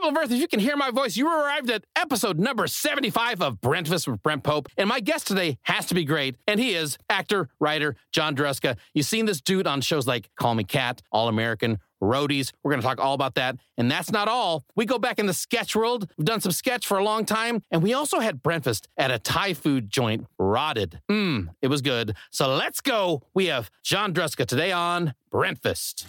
People of Earth, if you can hear my voice, you arrived at episode number 75 of Breakfast with Brent Pope. And my guest today has to be great. And he is actor, writer, John Druska. You've seen this dude on shows like Call Me Kat, All American, roadies. We're going to talk all about that. And that's not all. We go back in the sketch world. We've done some sketch for a long time. And we also had breakfast at a Thai food joint, Rodded. Mmm, it was good. So let's go. We have John Druska today on Breakfast.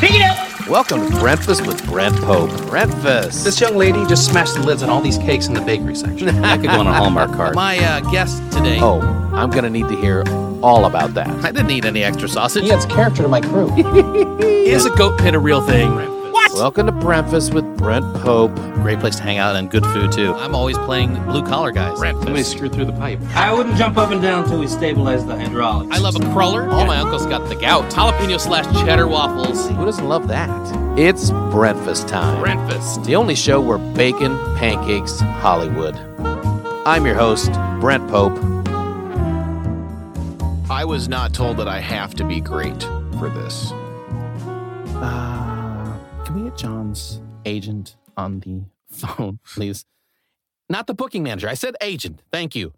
Pick it up! Welcome to Breakfast with Brent Pope. Breakfast. This young lady just smashed the lids on all these cakes in the bakery section. that could go on a Hallmark card. My uh, guest today. Oh, I'm going to need to hear all about that. I didn't need any extra sausage. He adds character to my crew. Is a goat pit a real thing? Welcome to Breakfast with Brent Pope. Great place to hang out and good food too. I'm always playing blue collar guys. Somebody screwed through the pipe. I wouldn't jump up and down until we stabilize the hydraulics. I love a cruller. All my uncles got the gout. Jalapeno slash cheddar waffles. Who doesn't love that? It's breakfast time. Breakfast. The only show where bacon, pancakes, Hollywood. I'm your host, Brent Pope. I was not told that I have to be great for this. Uh, we get John's agent on the phone, please? Not the booking manager. I said agent. Thank you.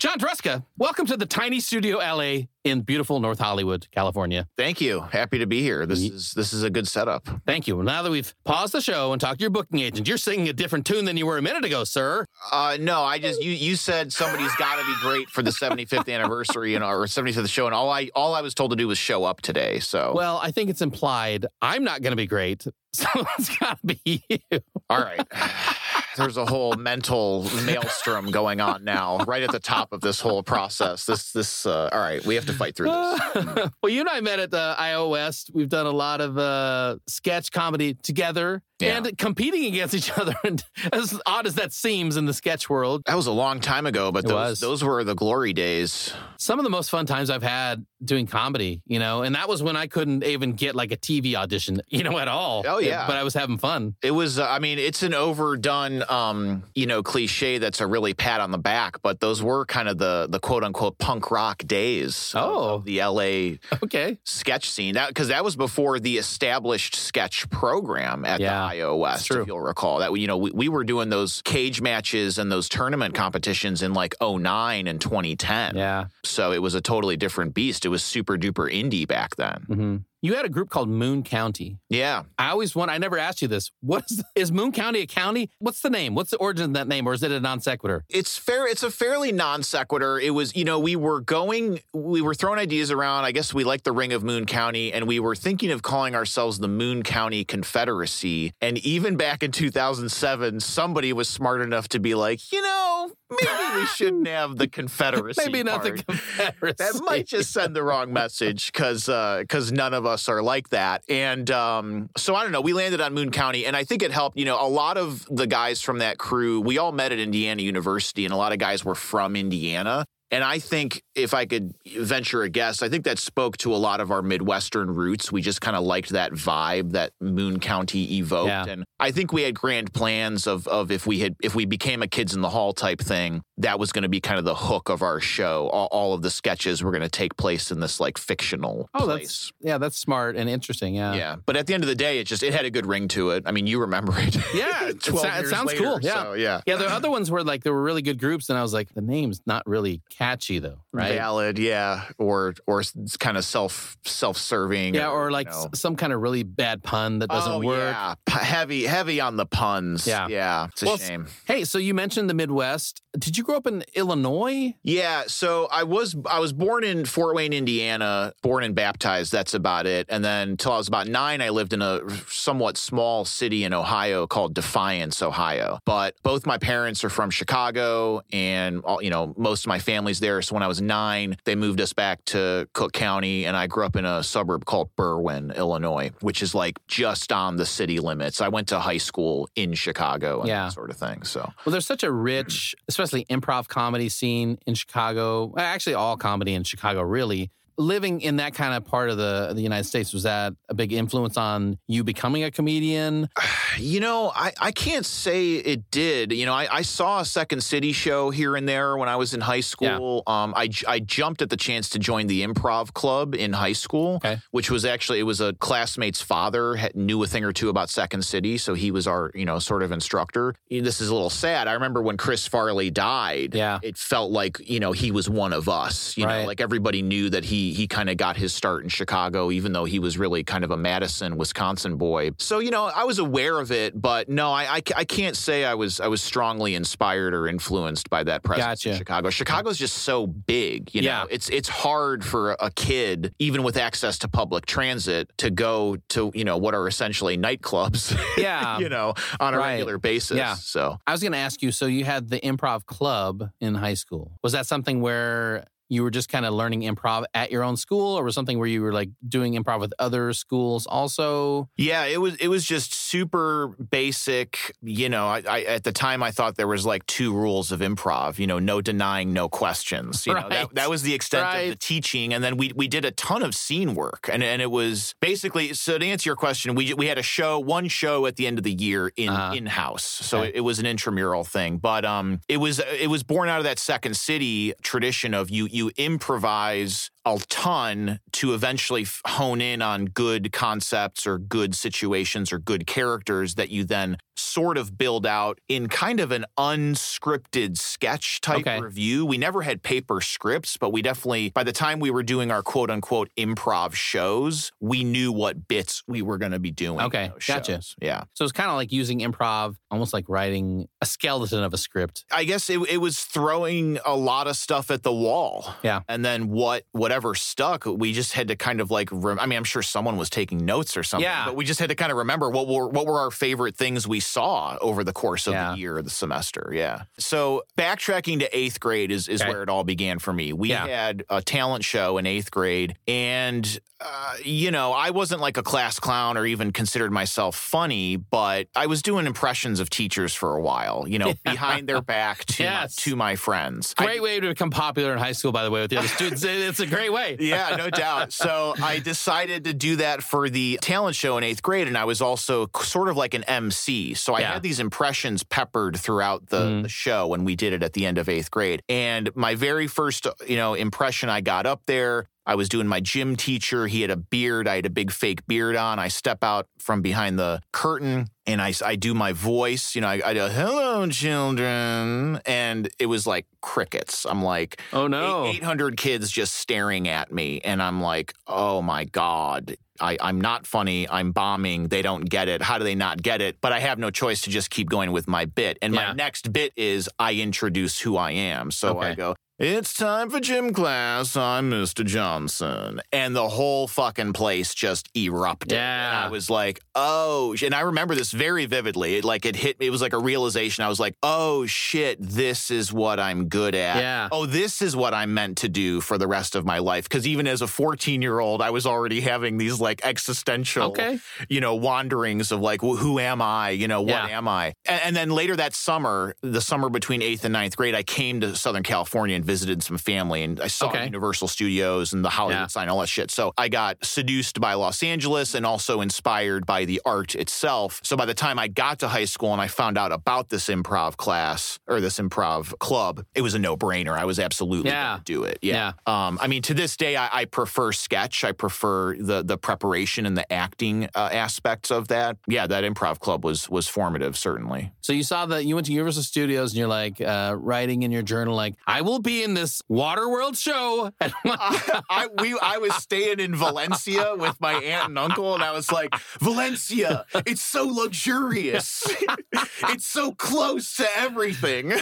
John Druska, welcome to the tiny studio LA in beautiful North Hollywood, California. Thank you. Happy to be here. This is this is a good setup. Thank you. Now that we've paused the show and talked to your booking agent, you're singing a different tune than you were a minute ago, sir. Uh, no, I just you you said somebody's got to be great for the 75th anniversary and or 75th show, and all I all I was told to do was show up today. So Well, I think it's implied I'm not going to be great, so it's got to be you. all right. There's a whole mental maelstrom going on now, right at the top of this whole process. This this uh, all right. We have to fight through this. well, you and I met at the IO West. We've done a lot of uh, sketch comedy together Yeah. and competing against each other. And as odd as that seems in the sketch world, That was a long time ago, but those those were the glory days. some of the most fun times I've had doing comedy, you know, and that was when I couldn't even get like a TV audition, you know, at all. Oh, yeah. But I was having fun. It was, uh, I mean, it's an overdone, um, you know, cliche that's a really pat on the back, but those were kind of the the quote unquote punk rock days Oh. of the LA Okay. sketch scene. That because that was before the established sketch program at Yeah, the IO West, if you'll recall. That you know, we, we were doing those cage matches and those tournament competitions in like 09 and 2010. Yeah. So it was a totally different beast. It was super duper indie back then. hmm You had a group called Moon County. Yeah. I always want, I never asked you this. What is, is Moon County a county? What's the name? What's the origin of that name? Or is it a non sequitur? It's fair. It's a fairly non sequitur. It was, you know, we were going, we were throwing ideas around. I guess we liked the ring of Moon County, and we were thinking of calling ourselves the Moon County Confederacy. And even back in 2007, somebody was smart enough to be like, you know, maybe we shouldn't have the Confederacy. Maybe not the. Confederacy. That might just send the wrong message because because none of us are like that. And um, so I don't know. We landed on Moon County, and I think it helped. You know, a lot of the guys from that crew, we all met at Indiana University, and a lot of guys were from Indiana. And I think if I could venture a guess, I think that spoke to a lot of our Midwestern roots. We just kind of liked that vibe that Moon County evoked. Yeah. And I think we had grand plans of of if we had if we became a kids in the hall type thing, that was going to be kind of the hook of our show. All, all of the sketches were going to take place in this like fictional Oh, place. that's, yeah, that's smart and interesting. Yeah. yeah, but at the end of the day, it just it had a good ring to it. I mean, you remember it. Yeah, it 12 sou- it sounds later, cool, yeah. so, yeah. Yeah, the other ones were like, there were really good groups. And I was like, the name's not really catchy though, right? Valid, yeah, or or it's kind of self self serving. Yeah, or like s- some kind of really bad pun that doesn't oh, work. Yeah, P- heavy heavy on the puns. Yeah. yeah, it's a Well, shame. Hey, so you mentioned the Midwest. Did you grow up in Illinois? Yeah, so I was I was born in Fort Wayne, Indiana, born and baptized. That's about it. And then until I was about nine, I lived in a somewhat small city in Ohio called Defiance, Ohio. But both my parents are from Chicago, and all, you know most of my family's there. So when I was nine, they moved us back to Cook County, and I grew up in a suburb called Berwyn, Illinois, which is like just on the city limits. I went to high school in Chicago and Yeah. that sort of thing. So Well, there's such a rich, especially improv comedy scene in Chicago. Actually, all comedy in Chicago, really. Living in that kind of part of the the United States was that a big influence on you becoming a comedian? You know, I, I can't say it did. You know, I, I saw a Second City show here and there when I was in high school. Um, I, I jumped at the chance to join the improv club in high school, Okay. which was actually, it was a classmate's father had, knew a thing or two about Second City. So he was our, you know, sort of instructor. This is a little sad. I remember when Chris Farley died, Yeah. it felt like, you know, he was one of us. You Right. know, like everybody knew that he, he kind of got his start in Chicago, even though he was really kind of a Madison, Wisconsin boy. So, you know, I was aware of it, but no, I, I, I can't say I was I was strongly inspired or influenced by that presence in Gotcha. Chicago. Chicago's just so big, you know. Yeah. It's it's hard for a kid, even with access to public transit, to go to, you know, what are essentially nightclubs, Yeah. you know, on a Right. regular basis. Yeah. So I was going to ask you. So you had the improv club in high school. Was that something where you were just kind of learning improv at your own school, or was something where you were like doing improv with other schools also? Yeah, it was it was just super basic. You know, I, I at the time I thought there was like two rules of improv. You know, no denying, no questions. You know, that, that was the extent of the teaching. And then we we did a ton of scene work, and and it was basically so to answer your question, we we had a show, one show at the end of the year in Uh-huh. in house. So Okay. it, it was an intramural thing, but um, it was it was born out of that Second City tradition of you you improvise a ton to eventually hone in on good concepts or good situations or good characters that you then sort of build out in kind of an unscripted sketch type Okay. review. We never had paper scripts, but we definitely, by the time we were doing our quote unquote improv shows, we knew what bits we were going to be doing. Okay, gotcha. shows. Yeah. So it's kind of like using improv, almost like writing a skeleton of a script. I guess it, it was throwing a lot of stuff at the wall. Yeah. And then what, whatever stuck, we just had to kind of like, rem- I mean, I'm sure someone was taking notes or something, Yeah. but we just had to kind of remember what were, what were our favorite things we saw over the course of Yeah. the year or the semester. Yeah. So backtracking to eighth grade is, is Okay. where it all began for me. We Yeah. had a talent show in eighth grade and, uh, you know, I wasn't like a class clown or even considered myself funny, but I was doing impressions of teachers for a while, you know, behind their back to, Yes. my, to my friends. I- Great way to become popular in high school, by the way, with the other students. It's a great way. yeah, no doubt. So I decided to do that for the talent show in eighth grade, and I was also sort of like an MC. So I Yeah. had these impressions peppered throughout the, Mhm. the show when we did it at the end of eighth grade. And my very first, you know, impression I got up there. I was doing my gym teacher. He had a beard. I had a big fake beard on. I step out from behind the curtain and I, I do my voice. You know, I, I go, hello, children. And it was like crickets. I'm like, Oh, no. 800 kids just staring at me. And I'm like, oh my God. I, I'm not funny. I'm bombing. They don't get it. How do they not get it? But I have no choice to just keep going with my bit. And Yeah. my next bit is I introduce who I am. So I go, it's time for gym class. I'm Mr. Johnson. And the whole fucking place just erupted. And Yeah. I was like, oh, and I remember this very vividly. It like it hit me. It was like a realization. I was like, oh shit, this is what I'm good at. Yeah. Oh, this is what I'm meant to do for the rest of my life. Because even as a 14 year old, I was already having these like existential, Okay. you know, wanderings of like, wh- who am I? You know, what Yeah. am I? And, and then later that summer, the summer between eighth and ninth grade, I came to Southern California and visited some family, and I saw Okay. Universal Studios and the Hollywood Yeah. sign, all that shit. So I got seduced by Los Angeles and also inspired by the art itself. So by the time I got to high school and I found out about this improv class or this improv club, it was a no brainer. I was absolutely Yeah. going to do it. Yeah. Um, I mean, to this day, I, I prefer sketch. I prefer the the preparation and the acting uh, aspects of that. Yeah, that improv club was was formative, certainly. So you saw that you went to Universal Studios and you're like uh, writing in your journal, like, I will be in this Waterworld show. I, I we I was staying in Valencia with my aunt and uncle, and I was like, Valencia, it's so luxurious. it's so close to everything.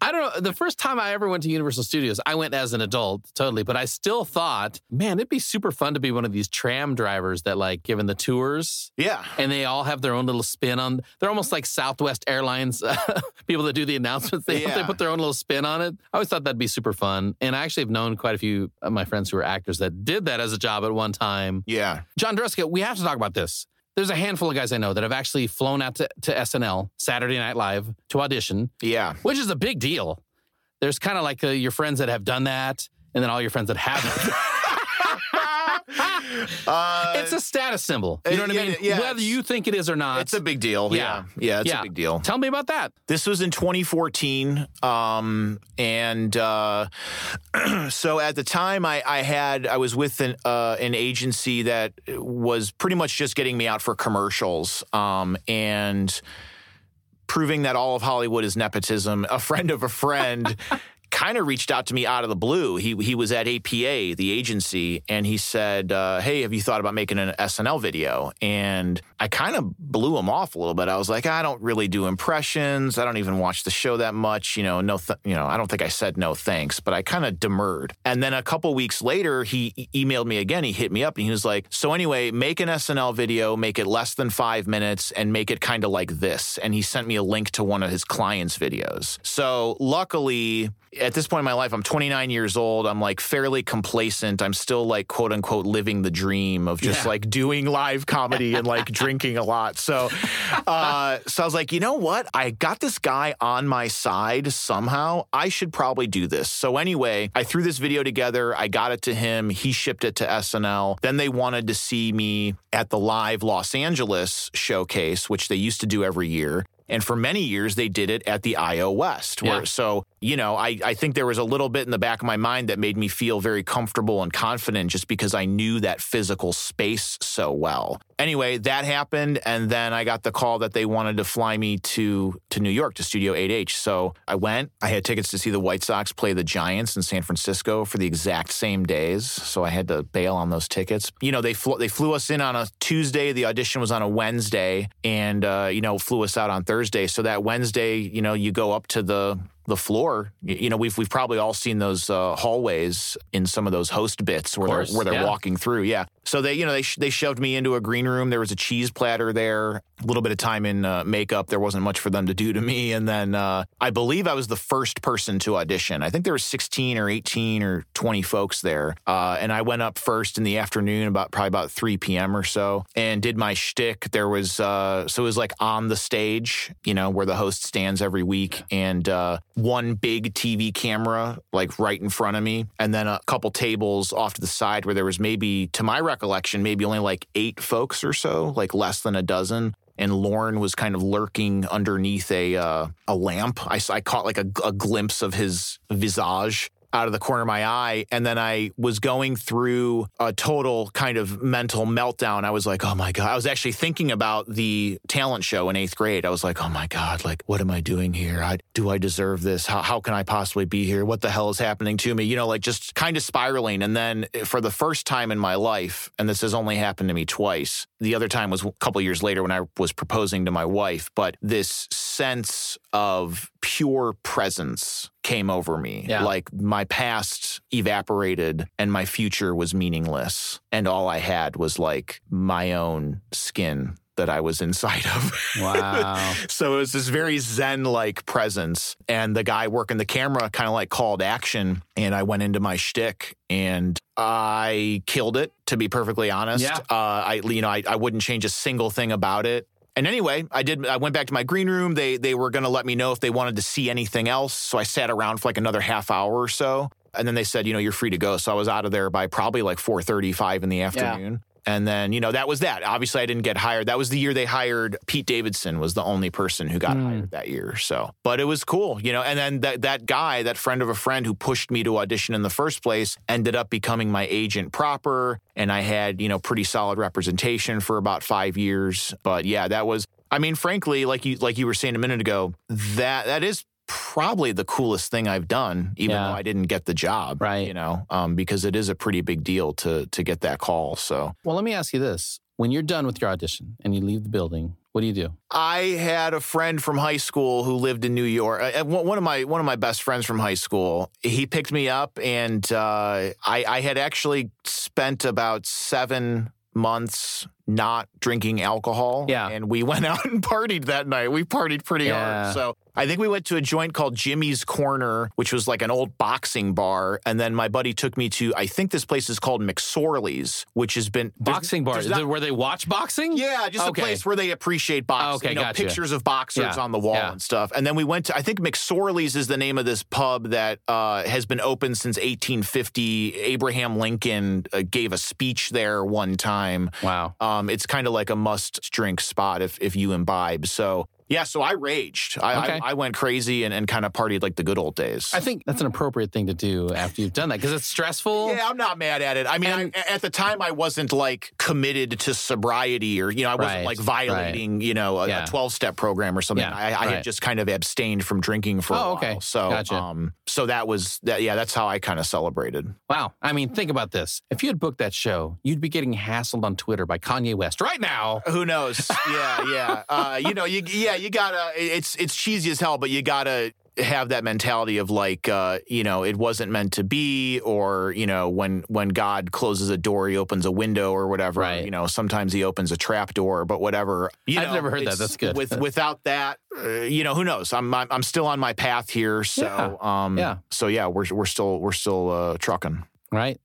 I don't know. The first time I ever went to Universal Studios, I went as an adult, totally, but I still thought, man, it'd be super fun to be one of these tram drivers that like given the tours yeah. and they all have their own little spin on. They're almost like Southwest Airlines people that do the announcements. They, they put their own little spin on it. I always thought that'd be super fun. And I actually have known quite a few of my friends who are actors that did that as a job at one time. Yeah. John Druska, we have to talk about this. There's a handful of guys I know that have actually flown out to, to SNL, Saturday Night Live, to audition, Yeah. which is a big deal. There's kind of like uh, your friends that have done that, and then all your friends that haven't. Uh, it's a status symbol. You know what yeah, I mean? yeah, Whether you think it is or not. it's a big deal. Yeah. Yeah, yeah, it's a big deal. Tell me about that. This was in 2014, um, and uh, so at the time, I, I had I was with an, uh, an agency that was pretty much just getting me out for commercials, um, and proving that all of Hollywood is nepotism. A friend of a friend. Kind of reached out to me out of the blue. He he was at APA, the agency, and he said, uh, "Hey, have you thought about making an SNL video?" And I kind of blew him off a little bit. I was like, "I don't really do impressions. I don't even watch the show that much. You know, no, th- you know, I don't think I said no thanks, but I kind of demurred." And then a couple weeks later, he e- emailed me again. He hit me up and he was like, "So anyway, make an SNL video, make it less than five minutes, and make it kind of like this." And he sent me a link to one of his clients' videos. So luckily at this point in my life, I'm 29 years old. I'm like fairly complacent. I'm still like quote unquote living the dream of just Yeah. like doing live comedy and like drinking a lot. So, uh, so I was like, you know what? I got this guy on my side somehow. I should probably do this. So anyway, I threw this video together. I got it to him. He shipped it to SNL. Then they wanted to see me at the live Los Angeles showcase, which they used to do every year. And for many years, they did it at the IO West. Where, Yeah. So, you know, I, I think there was a little bit in the back of my mind that made me feel very comfortable and confident just because I knew that physical space so well. Anyway, that happened. And then I got the call that they wanted to fly me to, to New York, to Studio 8H. So I went. I had tickets to see the White Sox play the Giants in San Francisco for the exact same days. So I had to bail on those tickets. You know, they, flew they flew us in on a Tuesday. The audition was on a Wednesday and, uh, you know, flew us out on Thursday. So that Wednesday, you know, you go up to the the floor. You, know, we've we've probably all seen those uh, hallways in some of those host bits where course, they're where they're yeah. walking through. Yeah. So they you know they sh- they shoved me into a green room. There was a cheese platter there. A little bit of time in uh, makeup. There wasn't much for them to do to me. And then uh, I believe I was the first person to audition. I think there were 16 or 18 or 20 folks there. Uh, and I went up first in the afternoon, about probably about 3 p.m. or so, and did my shtick. There was uh, so it was like on the stage, you know, where the host stands every week, and uh, one big TV camera like right in front of me, and then a couple tables off to the side where there was maybe, to my recollection, maybe only like eight folks or so, like less than a dozen. And Lorne was kind of lurking underneath a uh, a lamp. I, I caught like a, a glimpse of his visage out of the corner of my eye. And then I was going through a total kind of mental meltdown. I was like, oh my God. I was actually thinking about the talent show in eighth grade. I was like, oh my God, like, what am I doing here? I, do I deserve this? How, how can I possibly be here? What the hell is happening to me? You know, like just kind of spiraling. And then eh, for the first time in my life, and this has only happened to me twice, the other time was a couple years later when I was proposing to my wife, but this sense of pure presence came over me. Yeah. Like my past evaporated and my future was meaningless. And all I had was like my own skin that I was inside of. Wow. so it was this very zen like presence. And the guy working the camera kind of like called action. And I went into my shtick and I killed it, to be perfectly honest. Yeah. Uh, I, you know, I, I wouldn't change a single thing about it. And anyway, I did. I went back to my green room. They they were going to let me know if they wanted to see anything else. So I sat around for like another half hour or so, and then they said, you know, you're free to go. So I was out of there by probably like 4:35 in the afternoon. And then, you know, that was that. Obviously, I didn't get hired. That was the year they hired Pete Davidson was the only person who got hmm. hired that year. So, but it was cool, you know. And then that that guy, that friend of a friend who pushed me to audition in the first place, ended up becoming my agent proper. And I had, you know, pretty solid representation for about five years. But yeah, that was. I mean, frankly, like you like you were saying a minute ago, that that is probably the coolest thing I've done, even Yeah. though I didn't get the job. Right. You know, um, because it is a pretty big deal to to get that call. So well, let me ask you this. When you're done with your audition and you leave the building, what do you do? I had a friend from high school who lived in New York. Uh, one one of my one of my best friends from high school. He picked me up, and uh, I, I had actually spent about seven months not drinking alcohol. Yeah. And we went out and partied that night. We partied pretty Yeah. hard. So I think we went to a joint called Jimmy's Corner, which was like an old boxing bar. And then my buddy took me to, I think this place is called McSorley's, which has been Boxing bar. Is not- it where they watch boxing? yeah, just Okay. a place where they appreciate boxing. Okay, you know, gotcha. pictures of boxers Yeah, on the wall yeah. and stuff. And then we went to, I think McSorley's is the name of this pub that uh, has been open since 1850. Abraham Lincoln uh, gave a speech there one time. Wow. Um, it's kind of like a must drink spot if if you imbibe. So yeah, so I raged. I Okay. I, I went crazy and, and kind of partied like the good old days. I think that's an appropriate thing to do after you've done that because it's stressful. yeah, I'm not mad at it. I mean, And- I, at the time, I wasn't like committed to sobriety or, you know, I wasn't Right, like violating, you know, a Yeah. 12 step program or something. Yeah, I, I right. had just kind of abstained from drinking for a Oh, while. okay. So, Gotcha. um, so that was that. Yeah, that's how I kind of celebrated. Wow. I mean, think about this. If you had booked that show, you'd be getting hassled on Twitter by Kanye West right now. Who knows? yeah, yeah. Uh, you know, you yeah, you gotta. It's it's cheesy as hell, but you gotta have that mentality of like, uh, you know, it wasn't meant to be, or you know, when when God closes a door, he opens a window or whatever. Right. You know, sometimes he opens a trap door, but whatever. You I've know, never heard that. That's good. With without that, uh, you know, who knows? I'm, I'm still on my path here. So um, Yeah. So yeah, we're we're still we're still uh, trucking. Right.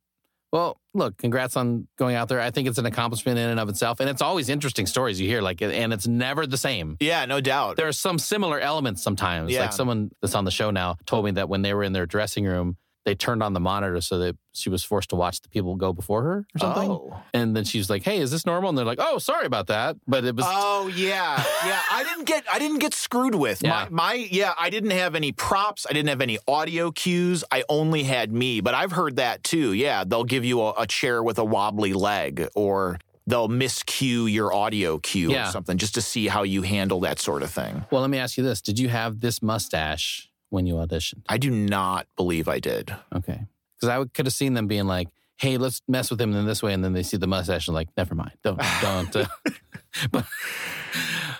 Well, look, congrats on going out there. I think it's an accomplishment in and of itself. And it's always interesting stories you hear, like, and it's never the same. Yeah, no doubt. There are some similar elements sometimes. Yeah. Like someone that's on the show now told me that when they were in their dressing room, they turned on the monitor so that she was forced to watch the people go before her or something. Oh. And then she's like, "Hey, is this normal?" And they're like, "Oh, sorry about that." But it was Oh yeah, yeah. I didn't get I didn't get screwed with. Yeah. My my yeah, I didn't have any props. I didn't have any audio cues. I only had me. But I've heard that too. Yeah, they'll give you a, a chair with a wobbly leg or they'll miscue your audio cue Yeah. or something just to see how you handle that sort of thing. well. Let me ask you this: Did you have this mustache when you auditioned? I do not believe I did. Okay, because I would- could have seen them being like, "Hey, let's mess with him in this way," and then they see the mustache and like, "Never mind, don't, don't." Uh, but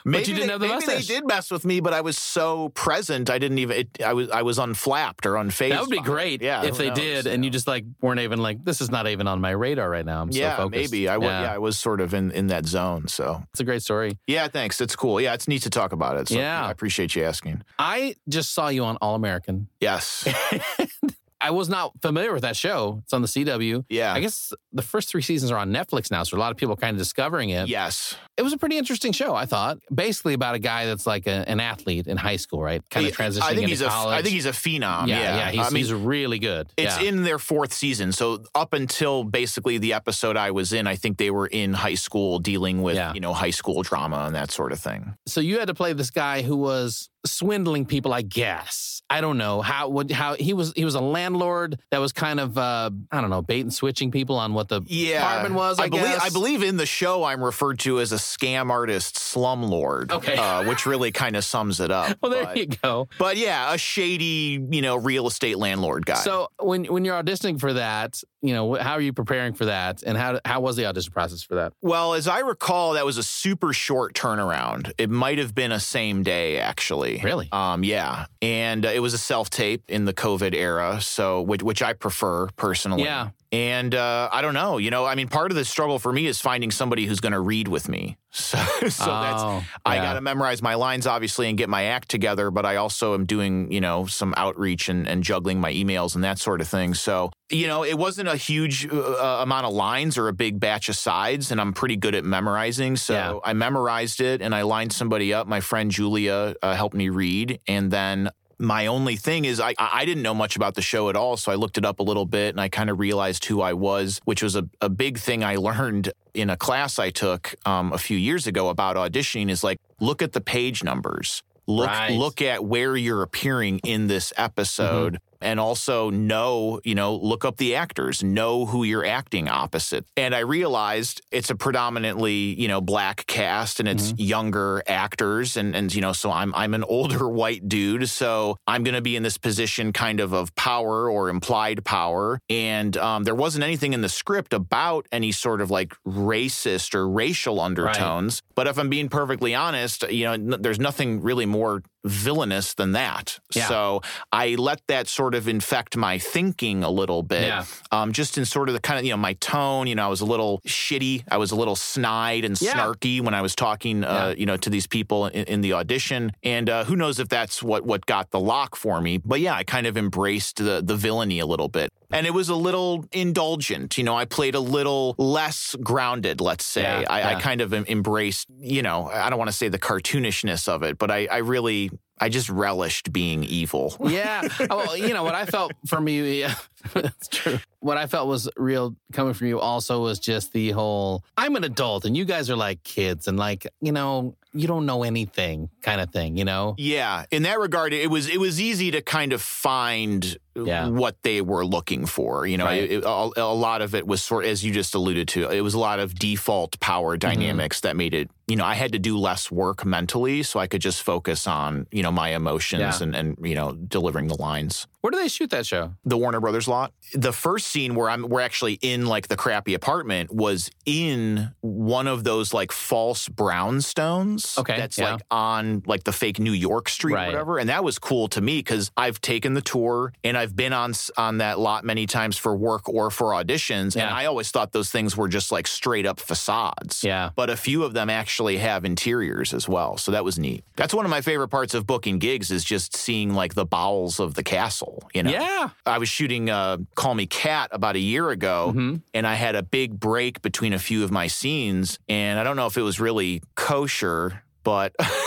Maybe you didn't they, have the maybe mustache. they did mess with me, but I was so present. I didn't even. It, I was. I was unflapped or unfazed. that would be great Yeah, if they knows, did, and you just like weren't even like, "This is not even on my radar right now." I'm so yeah, focused. maybe I was. Yeah. Yeah. I was sort of in in that zone. So It's a great story. yeah, thanks. It's cool. Yeah, it's neat to talk about it. So Yeah. I appreciate you asking. I just saw you on All American. Yes. I was not familiar with that show. It's on the CW. Yeah. I guess the first three seasons are on Netflix now, so a lot of people kind of discovering it. yes. It was a pretty interesting show, I thought. Basically about a guy that's like a, an athlete in high school, right? Kind of transitioning I think into he's a. college. I think he's a phenom. yeah, Yeah. yeah, he's, I mean, he's really good. It's yeah. in their fourth season. So up until basically the episode I was in, I think they were in high school dealing with, Yeah. you know, high school drama and that sort of thing. so you had to play this guy who was swindling people, I guess. I don't know how what how he was he was a landlord that was kind of uh I don't know, bait and switching people on what the Yeah. apartment was, I, believe guess. I believe in the show I'm referred to as a scam artist slumlord. Okay. Uh, which really kind of sums it up. Well, there but, you go. but yeah, a shady, you know, real estate landlord guy. So when when you're auditioning for that, you know, how are you preparing for that, and how how was the audition process for that? Well, as I recall, that was a super short turnaround. It might have been a same day, actually. Really? Um, yeah, and uh, it was a self tape in the COVID era, so which, which I prefer personally. Yeah. And uh, I don't know, you know, I mean, part of the struggle for me is finding somebody who's going to read with me. So, so that's Oh, I got to memorize my lines, obviously, and get my act together. But I also am doing, you know, some outreach and, and juggling my emails and that sort of thing. So, you know, it wasn't a huge uh, amount of lines or a big batch of sides, and I'm pretty good at memorizing. So Yeah. I memorized it and I lined somebody up. My friend Julia uh, helped me read, and then. My only thing is, I I didn't know much about the show at all, so I looked it up a little bit and I kind of realized who I was, which was a, a big thing I learned in a class I took um, a few years ago about auditioning. Is like look at the page numbers, look Right. look at where you're appearing in this episode, and also know you know look up the actors, know who you're acting opposite. And I realized it's a predominantly you know black cast and it's younger actors, and and you know so I'm I'm an older white dude, so I'm going to be in this position kind of of power or implied power, and um, there wasn't anything in the script about any sort of like racist or racial undertones. But if I'm being perfectly honest, you know, n- there's nothing really more villainous than that. Yeah. So I let that sort of infect my thinking a little bit. Yeah. Um, just in sort of the kind of, you know, my tone, you know, I was a little shitty. I was a little snide and Yeah. snarky when I was talking, uh, you know, to these people in, in the audition. And uh, who knows if that's what, what got the lock for me. But yeah, I kind of embraced the, the villainy a little bit. And it was a little indulgent. You know, I played a little less grounded, let's say. Yeah, I, I kind of embraced, you know, I don't want to say the cartoonishness of it, but I, I really, I just relished being evil. Yeah. Oh, well, you know what I felt from you. Yeah, that's true. What I felt was real coming from you. Also, was just the whole I'm an adult and you guys are like kids and like you know you don't know anything kind of thing. You know. Yeah, in that regard, it was it was easy to kind of find Yeah. what they were looking for. You know, Right. it- it- a, a lot of it was sort, as you just alluded to, it was a lot of default power Mm-hmm. dynamics that made it. You know, I had to do less work mentally, so I could just focus on you know my emotions Yeah. and and you know delivering the lines. Where do they shoot that show? the Warner Brothers lot. The first scene where I'm we're actually in like the crappy apartment was in one of those like false brownstones. Okay, That's yeah. like on like the fake New York street Right. or whatever. And that was cool to me because I've taken the tour and I've been on on that lot many times for work or for auditions. Yeah. And I always thought those things were just like straight up facades. Yeah. But a few of them actually have interiors as well. So that was neat. That's one of my favorite parts of booking gigs is just seeing like the bowels of the castle, you know? Yeah. I was shooting uh, Call Me Kat about a year ago, Mhm. and I had a big break between a few of my scenes. And I don't know if it was really kosher, but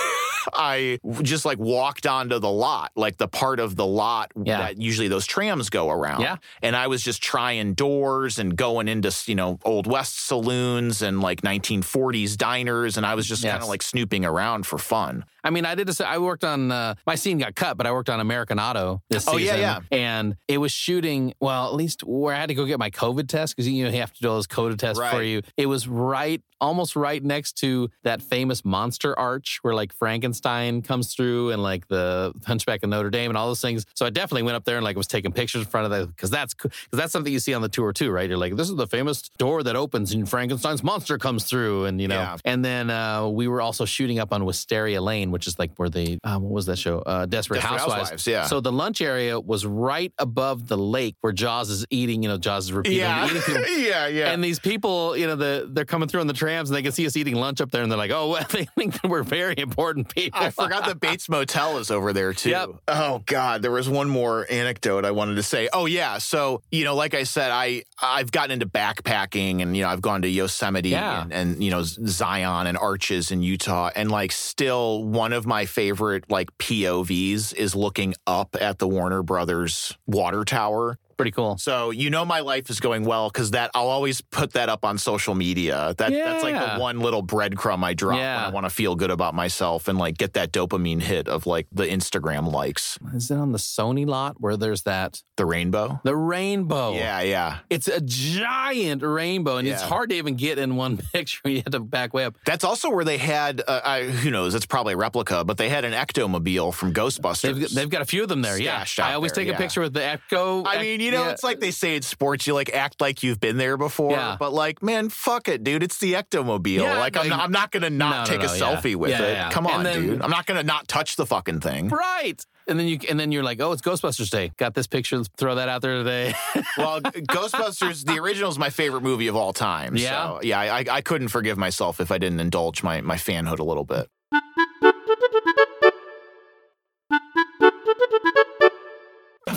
I just like walked onto the lot, like the part of the lot Yeah. that usually those trams go around. Yeah. And I was just trying doors and going into, you know, Old West saloons and like 1940s diners. And I was just kind of like snooping around for fun. I mean, I did. A, I worked on uh, my scene got cut, but I worked on American Auto this Oh, season. yeah, yeah. And it was shooting. Well, at least where I had to go get my COVID test because you know you have to do all those COVID tests for you. It was right, almost right next to that famous monster arch where like Frankenstein comes through and like the Hunchback of Notre Dame and all those things. So I definitely went up there and like was taking pictures in front of that because that's because that's something you see on the tour too, right? You're like, this is the famous door that opens and Frankenstein's monster comes through, and you know. Yeah. And then uh, we were also shooting up on Wisteria Lane, which is like where they, um, what was that show? Uh, Desperate, Desperate Housewives. Housewives, yeah. So the lunch area was right above the lake where Jaws is eating, you know, Jaws is repeatedly eating yeah. Yeah. And these people, you know, the, they're coming through on the trams and they can see us eating lunch up there and they're like, oh, well, they think that we're very important people. I forgot that Bates Motel is over there too. Yep. Oh God, there was one more anecdote I wanted to say. Oh yeah, so you know, like I said, I I've gotten into backpacking and you know I've gone to Yosemite Yeah. and, and you know Zion and Arches in Utah and like still one of my favorite like POVs is looking up at the Warner Brothers water tower. Pretty cool. So you know my life is going well because that I'll always put that up on social media. That that's like the one little breadcrumb I drop Yeah. when I want to feel good about myself and like get that dopamine hit of like the Instagram likes. Is it on the Sony lot where there's that, The rainbow. the rainbow? Yeah, yeah. It's a giant rainbow and it's hard to even get in one picture. You have to back way up. That's also where they had. Uh, I, who knows? It's probably a replica, but they had an ectomobile from Ghostbusters. They've, they've got a few of them there. Yeah. Stashed I always there, take a picture with the Ecto. I mean, you know, yeah. it's like they say in sports, you like act like you've been there before, Yeah. but like, man, fuck it, dude. It's the ectomobile. Yeah, like, I'm, not, I'm not gonna not No, take no, a selfie with it. Come on, then- dude. I'm not gonna not touch the fucking thing. Right. And then you and then you're like, oh, it's Ghostbusters Day. Got this picture. Throw that out there today. well, Ghostbusters, the original is my favorite movie of all time. Yeah? So, yeah, I, I couldn't forgive myself if I didn't indulge my, my fanhood a little bit.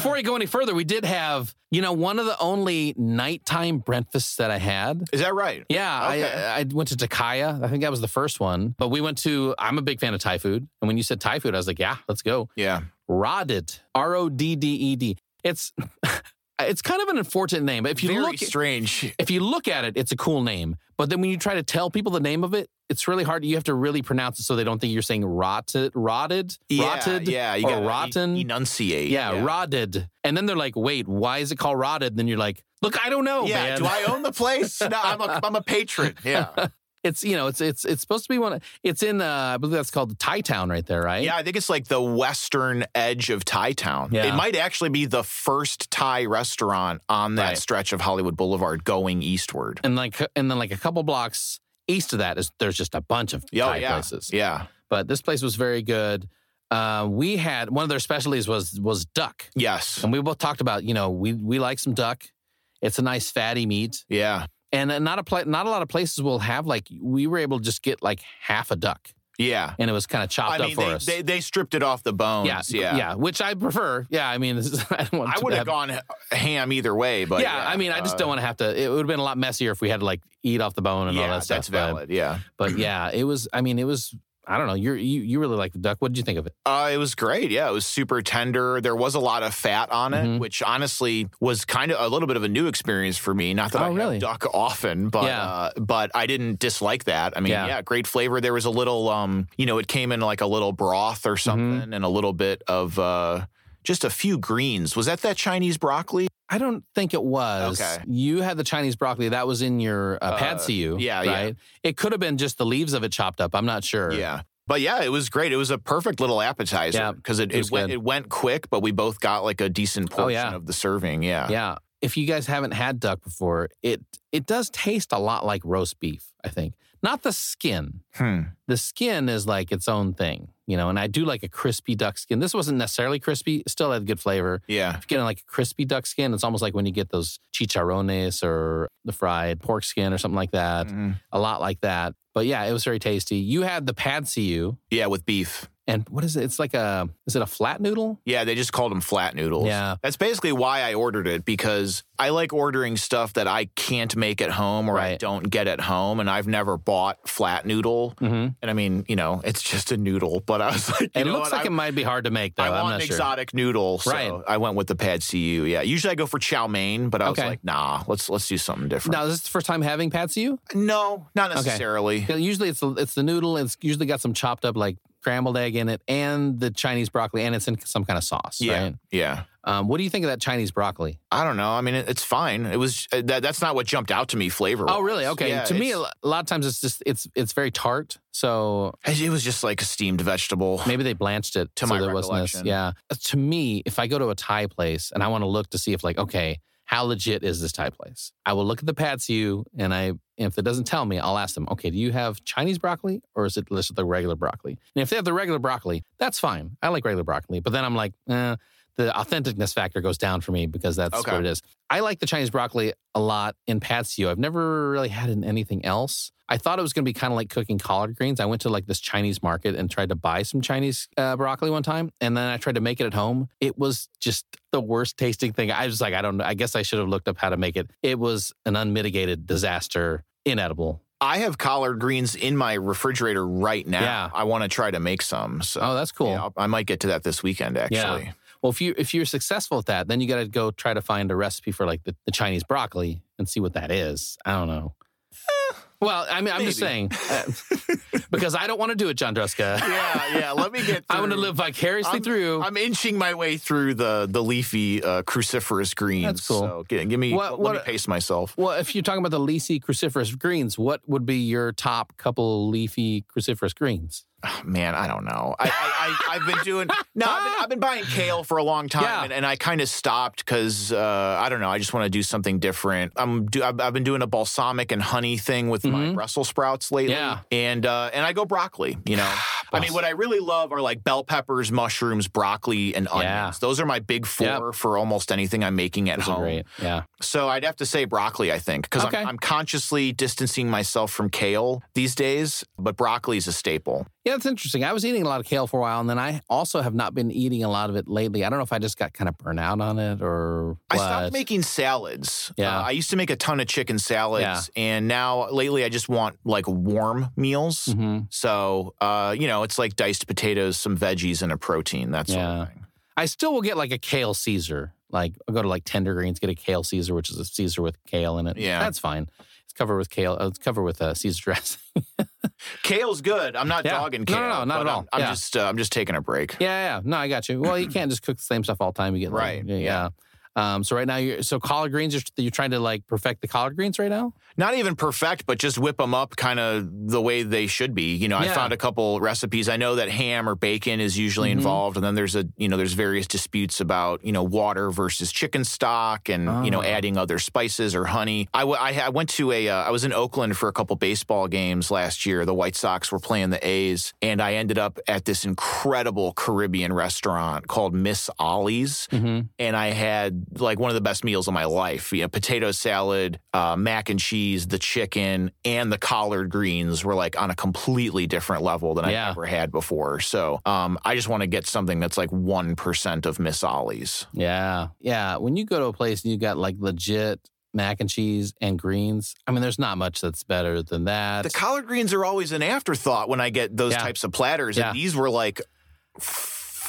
Before we go any further, we did have, you know, one of the only nighttime breakfasts that I had. Is that right? Yeah, Okay. I, I went to Takaya. I think that was the first one. But we went to, I'm a big fan of Thai food. And when you said Thai food, I was like, yeah, let's go. Yeah. Rodded. R O D D E D. It's it's kind of an unfortunate name, but if you Very look strange. if you look at it, it's a cool name. But then when you try to tell people the name of it, it's really hard. You have to really pronounce it so they don't think you're saying rotted, rotted, rotted, yeah, you or rotten. e- enunciate. yeah, rotted. And then they're like, wait, why is it called rotted? Then you're like, look, I don't know, yeah. man. Do I own the place? no, I'm a, I'm a patron. Yeah. It's you know, it's it's it's supposed to be one. Of, it's in, uh, I believe that's called Thai Town right there, right? Yeah, I think it's like the western edge of Thai Town. Yeah. It might actually be the first Thai restaurant on that Right. stretch of Hollywood Boulevard going eastward. And like, and then like a couple blocks east of that is there's just a bunch of Yeah, Thai yeah. places. Yeah. But this place was very good. Uh, we had one of their specialties was was duck, Yes. and we both talked about you know we we like some duck. It's a nice fatty meat, Yeah. And uh, not a pla- not a lot of places will have like we were able to just get like half a duck, Yeah. and it was kind of chopped I mean, up for they, us. they they stripped it off the bones. yeah, Yeah. yeah, which I prefer. Yeah, I mean, this is, I don't want I would have have- gone ham either way, but yeah, I mean, I just uh, don't want to have to. It would have been a lot messier if we had to like eat off the bone and all that stuff. that's but- valid. Yeah. But, yeah, it was. I mean, it was. I don't know. You're, you you really like the duck. What did you think of it? Uh, it was great. Yeah, it was super tender. There was a lot of fat on it, Mhm. which honestly was kind of a little bit of a new experience for me. Not that Oh, I really? duck often, but Yeah. uh, but I didn't dislike that. I mean, Yeah. yeah. great flavor. There was a little, um, you know, it came in like a little broth or something, and a little bit of uh, just a few greens. Was that that Chinese broccoli? I don't think it was. Okay. You had the Chinese broccoli. That was in your uh, Uh, pad see yeah, yeah. right? It could have been just the leaves of it chopped up. I'm not sure. Yeah. But yeah, it was great. It was a perfect little Yeah, appetizer because it, it it, went it went quick, but we both got like a decent portion Oh, yeah. of the serving. Yeah. Yeah. If you guys haven't had duck before, it it does taste a lot like roast beef. I think not the skin. Hmm. The skin is like its own thing, you know. And I do like a crispy duck skin. This wasn't necessarily crispy. it Still had good flavor. Yeah. If you're getting like a crispy duck skin, it's almost like when you get those chicharrones or the fried pork skin or something like that. Mhm. A lot like that. But yeah, it was very tasty. You had the pad see Yeah, with beef. And what is it? It's like a is it a flat noodle? Yeah, they just called them flat noodles. Yeah. That's basically why I ordered it because I like ordering stuff that I can't make at home or I don't get at home. And I've never bought flat noodle. Mm-hmm. And I mean, you know, it's just a noodle, but I was like, It looks what? like I, it might be hard to make though. I I'm want not an sure. exotic noodle. So Right. I went with the pad see ew. Yeah. Usually I go for chow mein, but I was Okay. like, nah, let's let's do something different. Now, is this the first time having pad see no, not necessarily. Usually it's the, it's the noodle. It's usually got some chopped up like scrambled egg in it and the Chinese broccoli and it's in some kind of sauce. Yeah. Right? Yeah. Um, what do you think of that Chinese broccoli? I don't know. I mean, it, it's fine. It was uh, that. That's not what jumped out to me flavor. Oh, really? Okay. Yeah, to me, a it's- lo- a lot of times it's just it's it's very tart. So it was just like a steamed vegetable. maybe they blanched it To so my there wasn't this. Yeah. Uh, To me, if I go to a Thai place and I want to look to see if like okay, how legit is this Thai place? I will look at the pad see and I if it doesn't tell me, I'll ask them, okay, do you have Chinese broccoli or is it just the regular broccoli? And if they have the regular broccoli, that's fine. I like regular broccoli. But then I'm like, eh, the authenticness factor goes down for me because that's Okay. what it is. I like the Chinese broccoli a lot in pad see I've never really had it in anything else. I thought it was going to be kind of like cooking collard greens. I went to like this Chinese market and tried to buy some Chinese uh, broccoli one time, and then I tried to make it at home. It was just the worst tasting thing. I was like, I don't know. I guess I should have looked up how to make it. It was an unmitigated disaster, inedible. I have collard greens in my refrigerator right now. Yeah. I want to try to make some. So Oh, that's cool. yeah, I'll- might get to that this weekend. Actually, Well, if you if you're successful at that, then you got to go try to find a recipe for like the, the Chinese broccoli and see what that is. I don't know. Well, I mean, I'm just saying uh, because I don't want to do it, John Druska. yeah, yeah. Let me get. I want to live vicariously I'm, through. I'm inching my way through the the leafy uh, cruciferous greens. That's cool. So gi- give me. What- let me pace myself. well, if you're talking about the leafy cruciferous greens, what would be your top couple leafy cruciferous greens? Oh, man, I don't know. I, I, I I've been doing no. I've been, I've been buying kale for a long time, Yeah. and, and I kind of stopped because uh, I don't know. I just want to do something different. I'm do, I've, I've been doing a balsamic and honey thing with my Mhm. Brussels sprouts lately, Yeah. and uh, and I go broccoli. You know, I mean, what I really love are like bell peppers, mushrooms, broccoli, and onions. Yeah. Those are my big four Yep. for almost anything I'm making at Those home. Yeah. So I'd have to say broccoli, I think, because Okay. I'm, I'm consciously distancing myself from kale these days, but broccoli is a staple. Yeah, that's interesting. I was eating a lot of kale for a while, and then I also have not been eating a lot of it lately. I don't know if I just got kind of burnt out on it or I stopped making salads. Yeah. Uh, I used to make a ton of chicken salads, Yeah. and now lately I just want like warm meals. Mhm. So, uh, you know, it's like diced potatoes, some veggies, and a protein, that sort Yeah. of thing. I still will get like a kale Caesar. Like I'll go to like Tender Greens, get a kale Caesar, which is a Caesar with kale in it. Yeah. that's fine. It's covered with kale. uh, It's covered with uh, Caesar dressing. Kale's good. I'm not Yeah. dogging No, kale. no, no, not at all. I'm, I'm just, uh, I'm just taking a break. yeah, yeah. No, I got you. Well, you can't just cook the same stuff all the time. You get like- Right, yeah. yeah. Um, so right now, you're so collard greens. You're, you're trying to like perfect the collard greens right now. Not even perfect, but just whip them up kind of the way they should be. You know, I found a couple recipes. I know that ham or bacon is usually Mhm. involved, and then there's a you know there's various disputes about you know water versus chicken stock, and you know Oh. adding other spices or honey. I, w- I, I went to a uh, I was in Oakland for a couple baseball games last year. The White Sox were playing the A's, and I ended up at this incredible Caribbean restaurant called Miss Ollie's Mm-hmm. and I had like one of the best meals of my life. You know, potato salad, uh, mac and cheese, the chicken, and the collard greens were like on a completely different level than Yeah. I've ever had before. So um, I just want to get something that's like one percent of Miss Ollie's. Yeah, yeah. When you go to a place and you got like legit mac and cheese and greens, I mean, there's not much that's better than that. The collard greens are always an afterthought when I get those Yeah. types of platters, Yeah. and these were like.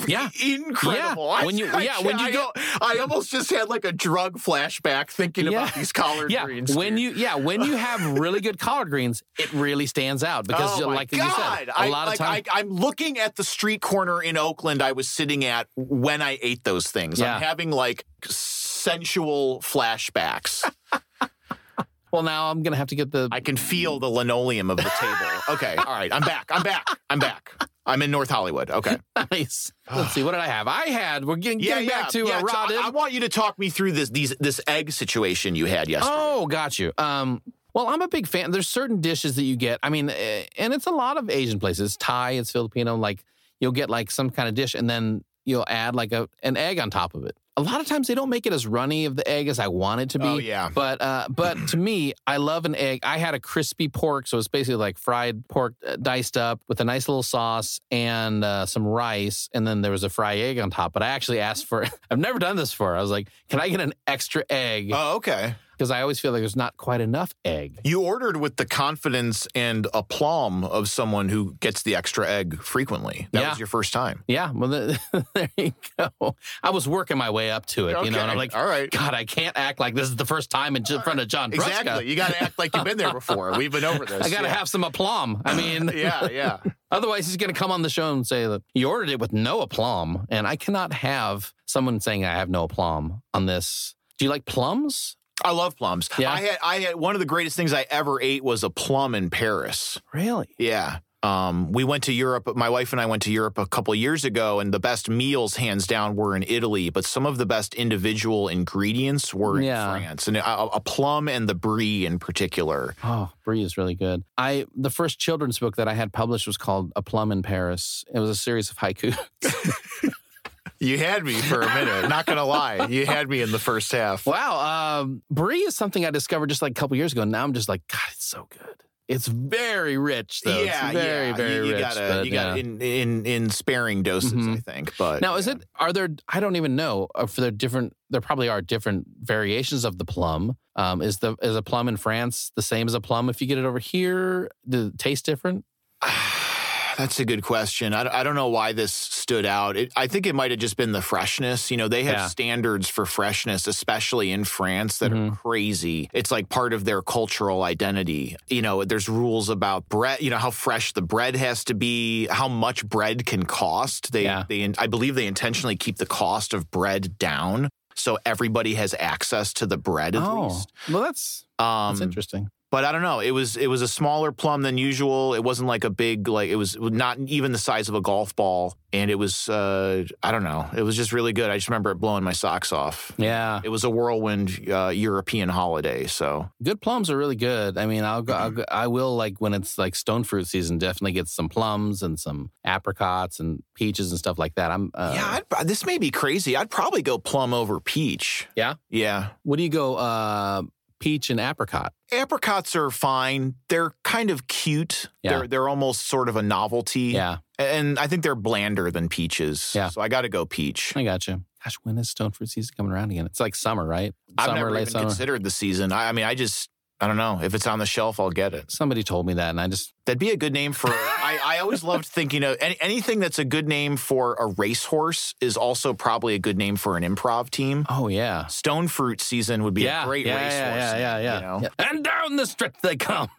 Yeah. incredible. Yeah. When you- I, yeah, when you I, get- go- I almost just had like a drug flashback thinking Yeah. about these collard yeah, greens. when you yeah when you have really good collard greens, it really stands out because oh like God. you said, a I, lot like, of times. I, I'm looking at the street corner in Oakland I was sitting at when I ate those things. Yeah. I'm having like sensual flashbacks. well, now I'm gonna have to get the I can feel the linoleum of the table. Okay, all right, I'm back. I'm back. I'm back. I'm in North Hollywood. Okay. nice. Let's see, what did I have? I had. We're getting, getting back to yeah. uh, so Rod. I, I want you to talk me through this these this egg situation you had yesterday. Oh, got you. Um, well, I'm a big fan. There's certain dishes that you get. I mean, eh, and it's a lot of Asian places. Thai, it's Filipino. Like you'll get like some kind of dish, and then you'll add like a an egg on top of it. A lot of times they don't make it as runny of the egg as I want it to be. Oh, yeah. But uh, but to me, I love an egg. I had a crispy pork, so it's basically like fried pork uh, diced up with a nice little sauce and uh, some rice, and then there was a fried egg on top. But I actually asked for. I've never done this before. I was like, "Can I get an extra egg?" Oh, okay. Because I always feel like there's not quite enough egg. You ordered with the confidence and aplomb of someone who gets the extra egg frequently. That Yeah. was your first time. Yeah, well, the, there you go. I was working my way up to it, you know, and I'm like, all right. God, I can't act like this is the first time in, front of John Druska. Exactly. You got to act like you've been there before. We've been over this. I got to yeah. have some aplomb. I mean, Yeah, yeah. otherwise he's going to come on the show and say that he ordered it with no aplomb, and I cannot have someone saying I have no aplomb on this. Do you like plums? I love plums. Yeah. I had I had one of the greatest things I ever ate was a plum in Paris. Really? Yeah. Um, we went to Europe. My wife and I went to Europe a couple years ago, and the best meals, hands down, were in Italy. But some of the best individual ingredients were in Yeah. France, and a, a plum and the brie in particular. Oh, Brie is really good. I the first children's book that I had published was called A Plum in Paris. It was a series of haiku. You had me for a minute. Not gonna lie, you had me in the first half. Wow. Um, brie is something I discovered just like a couple years ago. Now I'm just like, God, it's so good. It's very rich, though. yeah, it's very, yeah. very you, you rich. gotta, but, you gotta in, in in sparing doses, Mhm. I think. But now, is it? Are there? I don't even know. uh, For the different, there probably are different variations of the plum. Um, is the is a plum in France the same as a plum if you get it over here? Does it taste different? That's a good question. I, I don't know why this stood out. It, I think it might have just been the freshness. You know, they have Yeah. standards for freshness, especially in France, that are Mhm. crazy. It's like part of their cultural identity. You know, there's rules about bread. You know how fresh the bread has to be, how much bread can cost. They, Yeah. they, I believe, they intentionally keep the cost of bread down. So everybody has access to the bread at oh, least. well, that's Um, that's interesting. But I don't know. It was it was a smaller plum than usual. It wasn't like a big like it was not even the size of a golf ball, and it was uh, I don't know. It was just really good. I just remember it blowing my socks off. Yeah, It was a whirlwind uh, European holiday. So good plums are really good. I mean, I'll go, I'll go. I will like when it's like stone fruit season. Definitely get some plums and some apricots and peaches and stuff like that. I'm uh, yeah, I'd, this may be crazy. I'd probably go plum over peach. Yeah? yeah. What do you go? Peach and apricot. Apricots are fine. They're kind of cute. Yeah. They're they're almost sort of a novelty. Yeah, and I think they're blander than peaches. Yeah. so I got to go peach. I got you. Gosh, when is stone fruit season coming around again? It's like summer, right? I've never even summer. considered the season. I, I mean, I just, I don't know. If it's on the shelf, I'll get it. Somebody told me that, and I just That'd be a good name for. I, I always loved thinking of any, anything that's a good name for a racehorse is also probably a good name for an improv team. oh yeah, Stone fruit season would be yeah, a great yeah, racehorse. yeah, yeah, yeah, yeah, you know? yeah. And down the stretch they come.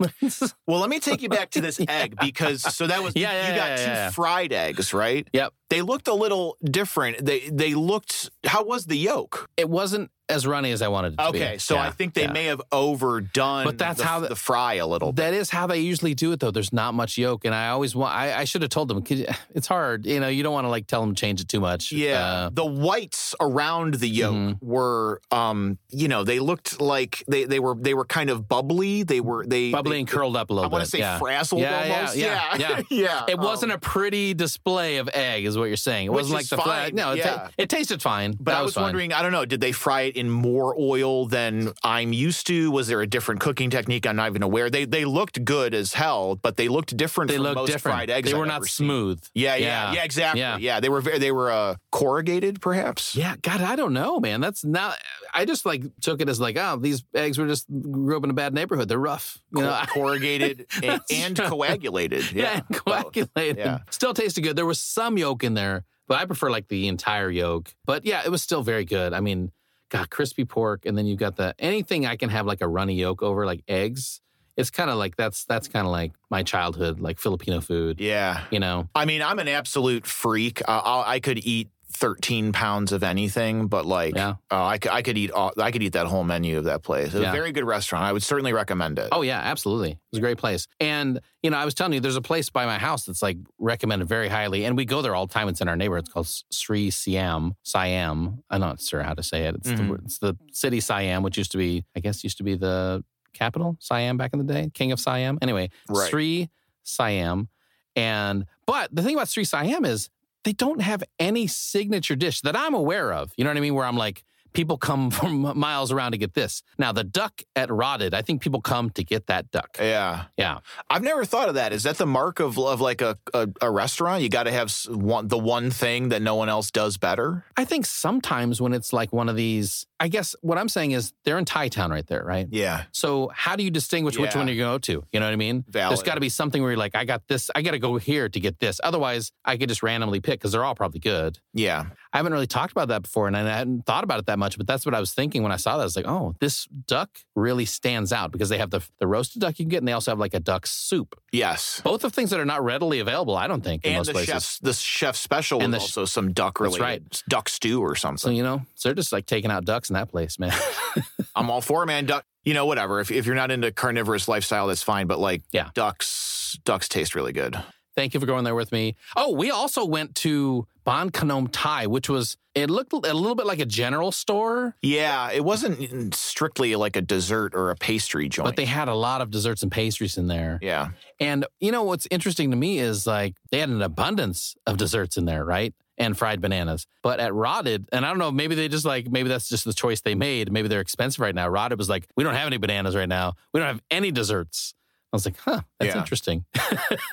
Well, let me take you back to this egg because so that was Yeah, yeah, you got two fried eggs, right? yep. They looked a little different. They they looked. How was the yolk? It wasn't as runny as I wanted it to be. Okay, so I think they yeah. may have overdone. But that's the, how the- the fry a little. bit. That is how they usually do it, though. There's not much yolk, and I always want. I, I should have told them. It's hard, you know. You don't want to like tell them to change it too much. Yeah, Uh, the whites around the yolk Mhm. were, um, you know, they looked like they they were they were kind of bubbly. They were they bubbly they- and curled up a little want bit. to say yeah. frazzled Yeah, yeah, almost. yeah, yeah, yeah. yeah. It wasn't um, a pretty display of egg, is what you're saying. It Which wasn't like the fine, No, it, ta- yeah. it tasted fine. But I was fine. wondering, I don't know, did they fry it in more oil than I'm used to? Was there a different cooking technique? I'm not even aware. They they looked good as hell, but they looked different they from looked most different. fried eggs. they I've were not smooth. Yeah, yeah, yeah, exactly. Yeah. Yeah. they were very, they were uh, corrugated, perhaps. Yeah, God, I don't know, man. That's not. I just like took it as like, oh, these eggs were just grew up in a bad neighborhood. They're rough, you know. Corrugated and, and coagulated. yeah, Yeah, and coagulated. Yeah. Still tasted good. There was some yolk in there, but I prefer like the entire yolk. But yeah, it was still very good. I mean, God, crispy pork, and then you've got the anything I can have like a runny yolk over, like eggs. It's kind of like that's that's kind of like my childhood, like Filipino food. Yeah. You know, I mean, I'm an absolute freak. Uh, I'll, I could eat 13 pounds of anything, but like, Yeah. uh, I, could, I could eat all, I could eat that whole menu of that place. It's Yeah. a very good restaurant. I would certainly recommend it. Oh yeah, absolutely. It was a great place. And you know, I was telling you, there's a place by my house that's like recommended very highly, and we go there all the time. It's in our neighborhood. It's called Sri Siam. Siam. I'm not sure how to say it. It's, the, Mhm. it's the city Siam, which used to be, I guess, used to be the capital Siam back in the day, king of Siam. Anyway, Right. Sri Siam. And but the thing about Sri Siam is they don't have any signature dish that I'm aware of. You know what I mean? Where I'm like, people come from miles around to get this. Now the duck at Rodded, I think people come to get that duck. Yeah. Yeah. I've never thought of that. Is that the mark of, of like a, a, a restaurant? You got to have one, the one thing that no one else does better? I think sometimes when it's like one of these, I guess what I'm saying is they're in Thai town right there, right? Yeah. So how do you distinguish which one you go to? You know what I mean? Valid. There's got to be something where you're like, I got this, I got to go here to get this. Otherwise, I could just randomly pick because they're all probably good. Yeah. I haven't really talked about that before, and I hadn't thought about it that much. But that's what I was thinking when I saw that. I was like, oh, this duck really stands out because they have the the roasted duck you can get, and they also have like a duck soup. Yes. Both of things that are not readily available. I don't think in And most the places. chef's the chef special And the also some duck That's related right. duck stew or So something. you know, so they're just like taking out ducks in that place, man. I'm all for it, man. Duck, you know, whatever. If, if you're not into carnivorous lifestyle, that's fine. But like, Yeah. ducks, ducks taste really good. Thank you for going there with me. Oh, we also went to Bhan Kanom Thai, which was it looked a little bit like a general store, Yeah, it wasn't strictly like a dessert or a pastry joint. but they had a lot of desserts and pastries in there. yeah, And you know what's interesting to me is like they had an abundance of desserts in there, right? And fried bananas. But at Rodded, and I don't know, maybe they just like maybe that's just the choice they made. Maybe they're expensive right now. Rodded was like, we don't have any bananas right now. We don't have any desserts. I was like, huh, that's Yeah. interesting.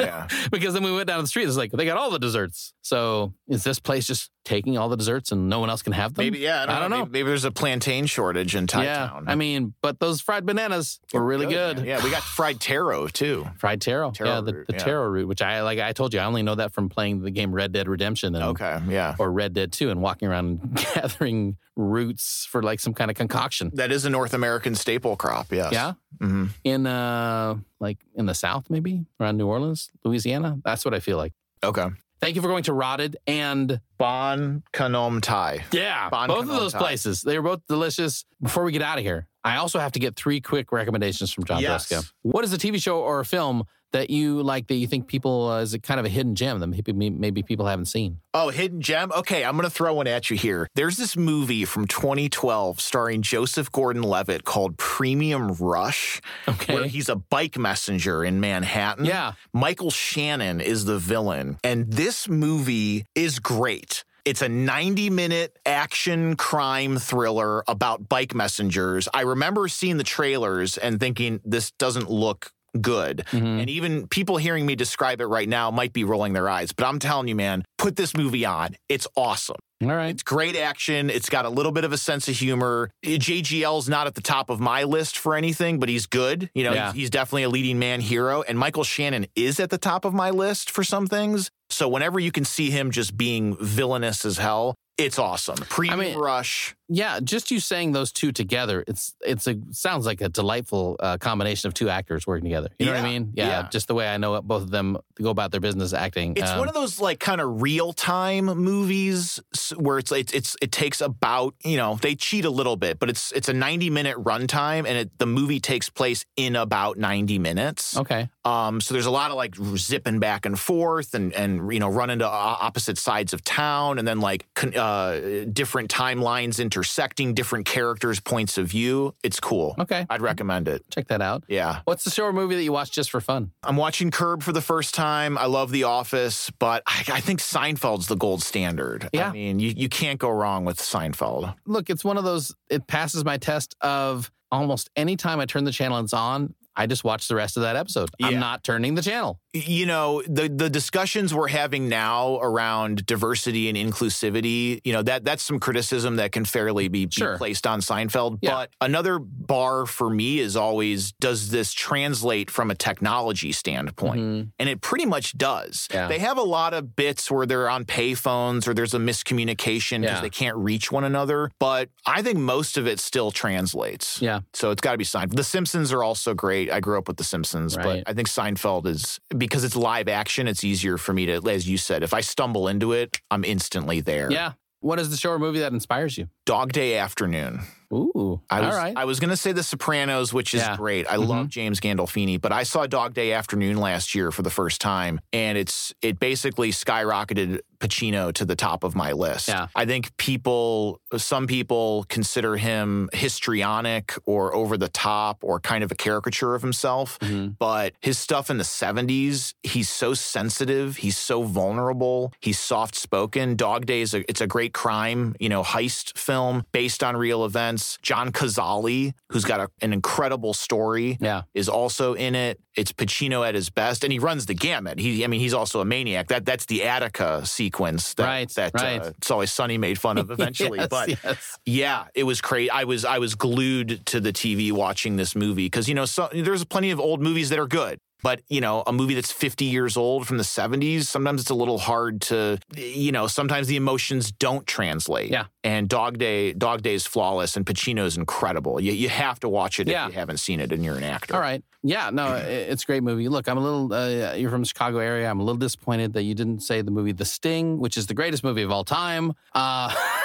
yeah. because then we went down the street. It's like they got all the desserts. So is this place just taking all the desserts and no one else can have them? Maybe yeah. I don't, I don't know. know. Maybe, maybe there's a plantain shortage in Thai yeah, town. I mean, but those fried bananas were really good. man. Yeah, we got fried taro too. Fried taro, Taro yeah, the, root, the yeah. taro root, which I like. I told you, I only know that from playing the game Red Dead Redemption and Okay, yeah. or Red Dead Two, and walking around gathering roots for like some kind of concoction. That is a North American staple crop. Yes. Yeah, hmm in uh, like in the South, maybe around New Orleans, Louisiana. That's what I feel like. Okay. Thank you for going to Rodded and Bhan Kanom Thai. Yeah, Bon both of those Thai. places. They were both delicious. Before we get out of here, I also have to get three quick recommendations from John Yes. What is a TV show or a film that you like that you think people uh, is kind of a hidden gem that maybe maybe people haven't seen? Oh, hidden gem. Okay, I'm gonna throw one at you here. There's this movie from 2012 starring Joseph Gordon-Levitt called Premium Rush, Okay. where he's a bike messenger in Manhattan. Yeah. Michael Shannon is the villain, and this movie is great. It's a 90 minute action crime thriller about bike messengers. I remember seeing the trailers and thinking, this doesn't look good. Mhm. And even people hearing me describe it right now might be rolling their eyes. But I'm telling you, man, put this movie on. It's awesome. All right. It's great action. It's got a little bit of a sense of humor. Eh, JGL's not at the top of my list for anything, but he's good. You know, Yeah. he's, definitely a leading man hero. And Michael Shannon is at the top of my list for some things. So whenever you can see him just being villainous as hell, it's awesome. Premium mean- Rush. Yeah, just you saying those two together, it's it's a sounds like a delightful uh, combination of two actors working together. You know what I mean? Yeah, yeah. just the way I know both of them go about their business acting. It's Um, one of those like kind of real time movies where it's it's it's it takes about you know they cheat a little bit, but it's it's a ninety minute runtime and it, the movie takes place in about ninety minutes. okay. Um, so there's a lot of like zipping back and forth and and you know running to opposite sides of town and then like con- uh, different timelines intersecting, different characters' points of view. It's cool. Okay. I'd recommend it. Check that out. Yeah. What's the show or movie that you watch just for fun? I'm watching Curb for the first time. I love The Office, but I, I think Seinfeld's the gold standard. Yeah. I mean, you, you can't go wrong with Seinfeld. Look, it's one of those. It passes my test of almost any time I turn the channel and it's on. I just watch the rest of that episode. Yeah. I'm not turning the channel. You know, the the discussions we're having now around diversity and inclusivity, you know, that that's some criticism that can fairly be, be placed on Seinfeld. Yeah. But another bar for me is always does this translate from a technology standpoint? Mhm. And it pretty much does. Yeah. They have a lot of bits where they're on payphones or there's a miscommunication because Yeah. they can't reach one another. But I think most of it still translates. Yeah. So it's got to be Seinfeld. The Simpsons are also great. I grew up with The Simpsons, Right. but I think Seinfeld is because it's live action. It's easier for me to, as you said, if I stumble into it, I'm instantly there. Yeah. What is the show or movie that inspires you? Dog Day Afternoon. Ooh. I was, all right. I was going to say The Sopranos, which is Yeah. great. I Mhm. love James Gandolfini, but I saw Dog Day Afternoon last year for the first time, and it's it basically skyrocketed Pacino to the top of my list. Yeah. I think people, some people consider him histrionic or over the top or kind of a caricature of himself. Mhm. But his stuff in the 70s, he's so sensitive, he's so vulnerable, he's soft spoken. Dog Day is a, it's a great crime, you know, heist film based on real events. John Cazale, who's got a, an incredible story, Yeah. is also in it. It's Pacino at his best, and he runs the gamut. He, I mean, he's also a maniac. That that's the Attica sequence that Right, that right. Uh, it's always Sunny made fun of eventually. Yes, but yes. yeah, it was crazy. I was I was glued to the TV watching this movie because you know so, there's plenty of old movies that are good. But you know, a movie that's 50 years old from the 70s, sometimes it's a little hard to, you know, sometimes the emotions don't translate. Yeah. And Dog Day, Dog Day is flawless, and Pacino's incredible. You, you have to watch it Yeah. if you haven't seen it, and you're an actor. All right. Yeah, no, it's a great movie. Look, I'm a little, uh, you're from the Chicago area. I'm a little disappointed that you didn't say the movie The Sting, which is the greatest movie of all time. Uh,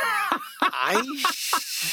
I,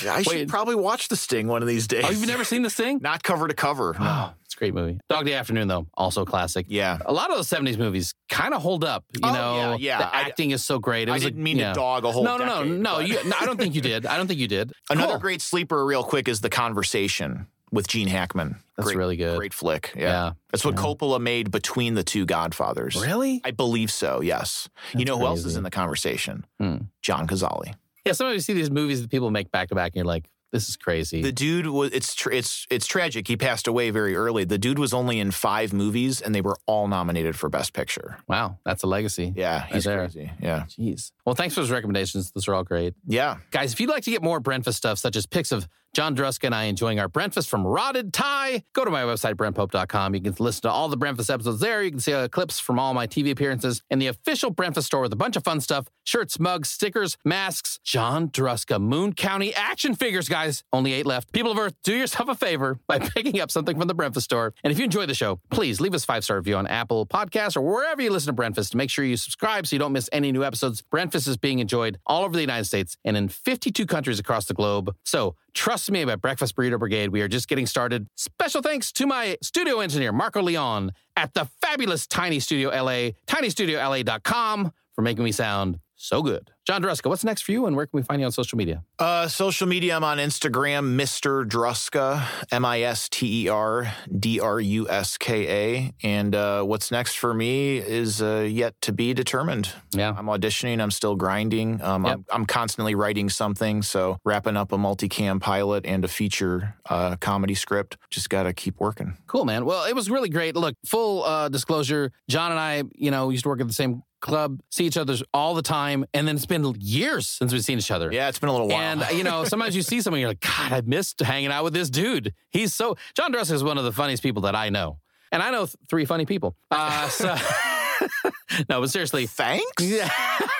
I should Wait. probably watch The Sting one of these days. oh, you've never seen The Sting? Not cover to cover. No. Oh, it's a great movie. Dog Day Afternoon, though, also a classic. Yeah. A lot of those 70s movies kind of hold up. You Oh, know, yeah, yeah. the I- acting is so great. It I was a- didn't mean yeah. to dog a whole No, no, no, decade, no, but- you, no. I don't think you did. I don't think you did. Another Cool. great sleeper, real quick, is The Conversation with Gene Hackman. That's great, really good. Great flick. Yeah. Yeah. That's what. Coppola made between the two Godfathers. Really? I believe so, yes. you know who else is crazy. in The Conversation? Hmm. John Cazale. Yeah, sometimes you see these movies that people make back to back, and you're like, this is crazy. The dude was it's tr- it's it's tragic. He passed away very early. The dude was only in 5 movies and they were all nominated for best picture. wow, that's a legacy. Yeah, he's there. crazy. Yeah. Jeez. Well, thanks for those recommendations. Those are all great. Yeah. Guys, if you'd like to get more Brentfast stuff, such as pics of John Druska and I enjoying our breakfast from Rodded Thai, go to my website, brentpope.com. You can listen to all the breakfast episodes there. You can see uh, clips from all my TV appearances and the official breakfast store with a bunch of fun stuff shirts, mugs, stickers, masks, John Druska, Moon County action figures, guys. Only eight left. People of Earth, do yourself a favor by picking up something from the breakfast store. And if you enjoy the show, please leave us five star review on Apple Podcasts or wherever you listen to Breakfast. Make sure you subscribe so you don't miss any new episodes. Breakfast is being enjoyed all over the United States and in 52 countries across the globe. So trust me about Breakfast Burrito Brigade. We are just getting started. Special thanks to my studio engineer, Marco Leon, at the fabulous Tiny Studio LA, tinystudiolA.com, for making me sound so good. John Druska, what's next for you and where can we find you on social media? Uh, social media, I'm on Instagram, Mr. Druska, M I S T E R D R U S K A. And uh, what's next for me is uh, yet to be determined. Yeah. I'm auditioning, I'm still grinding. Um, Yep. I'm, I'm constantly writing something. So, wrapping up a multicam pilot and a feature uh, comedy script. Just got to keep working. Cool, man. Well, it was really great. Look, full uh, disclosure, John and I, you know, used to work at the same club, see each other all the time, and then it's been years since we've seen each other. Yeah, it's been a little while. And you know, sometimes you see someone, you're like, God, I missed hanging out with this dude. He's so John Druska is one of the funniest people that I know, and I know th- three funny people. Uh, so no, but seriously, Thanks. yeah.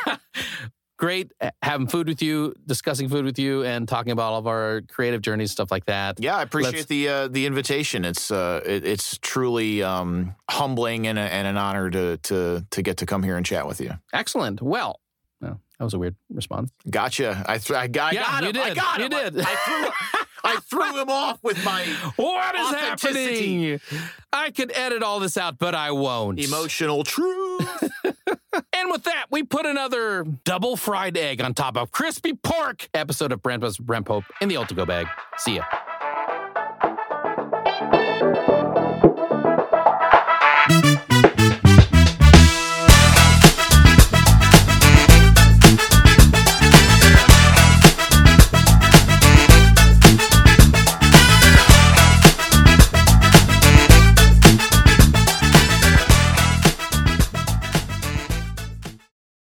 great uh, having food with you, discussing food with you, and talking about all of our creative journeys, stuff like that. Yeah, I appreciate Let's- the uh, the invitation. It's uh, it, it's truly um, humbling and, a, and an honor to to to get to come here and chat with you. Excellent. Well, that was a weird response. Gotcha. I, th- I, got, I Yeah, got you him. I got You him. I- did. I, threw, I threw him off with my What is Authenticity. happening? I could edit all this out, but I won't. emotional truth. And with that, we put another double fried egg on top of crispy pork episode of Brent vs. Brent Pope in the Ultigo bag. See ya.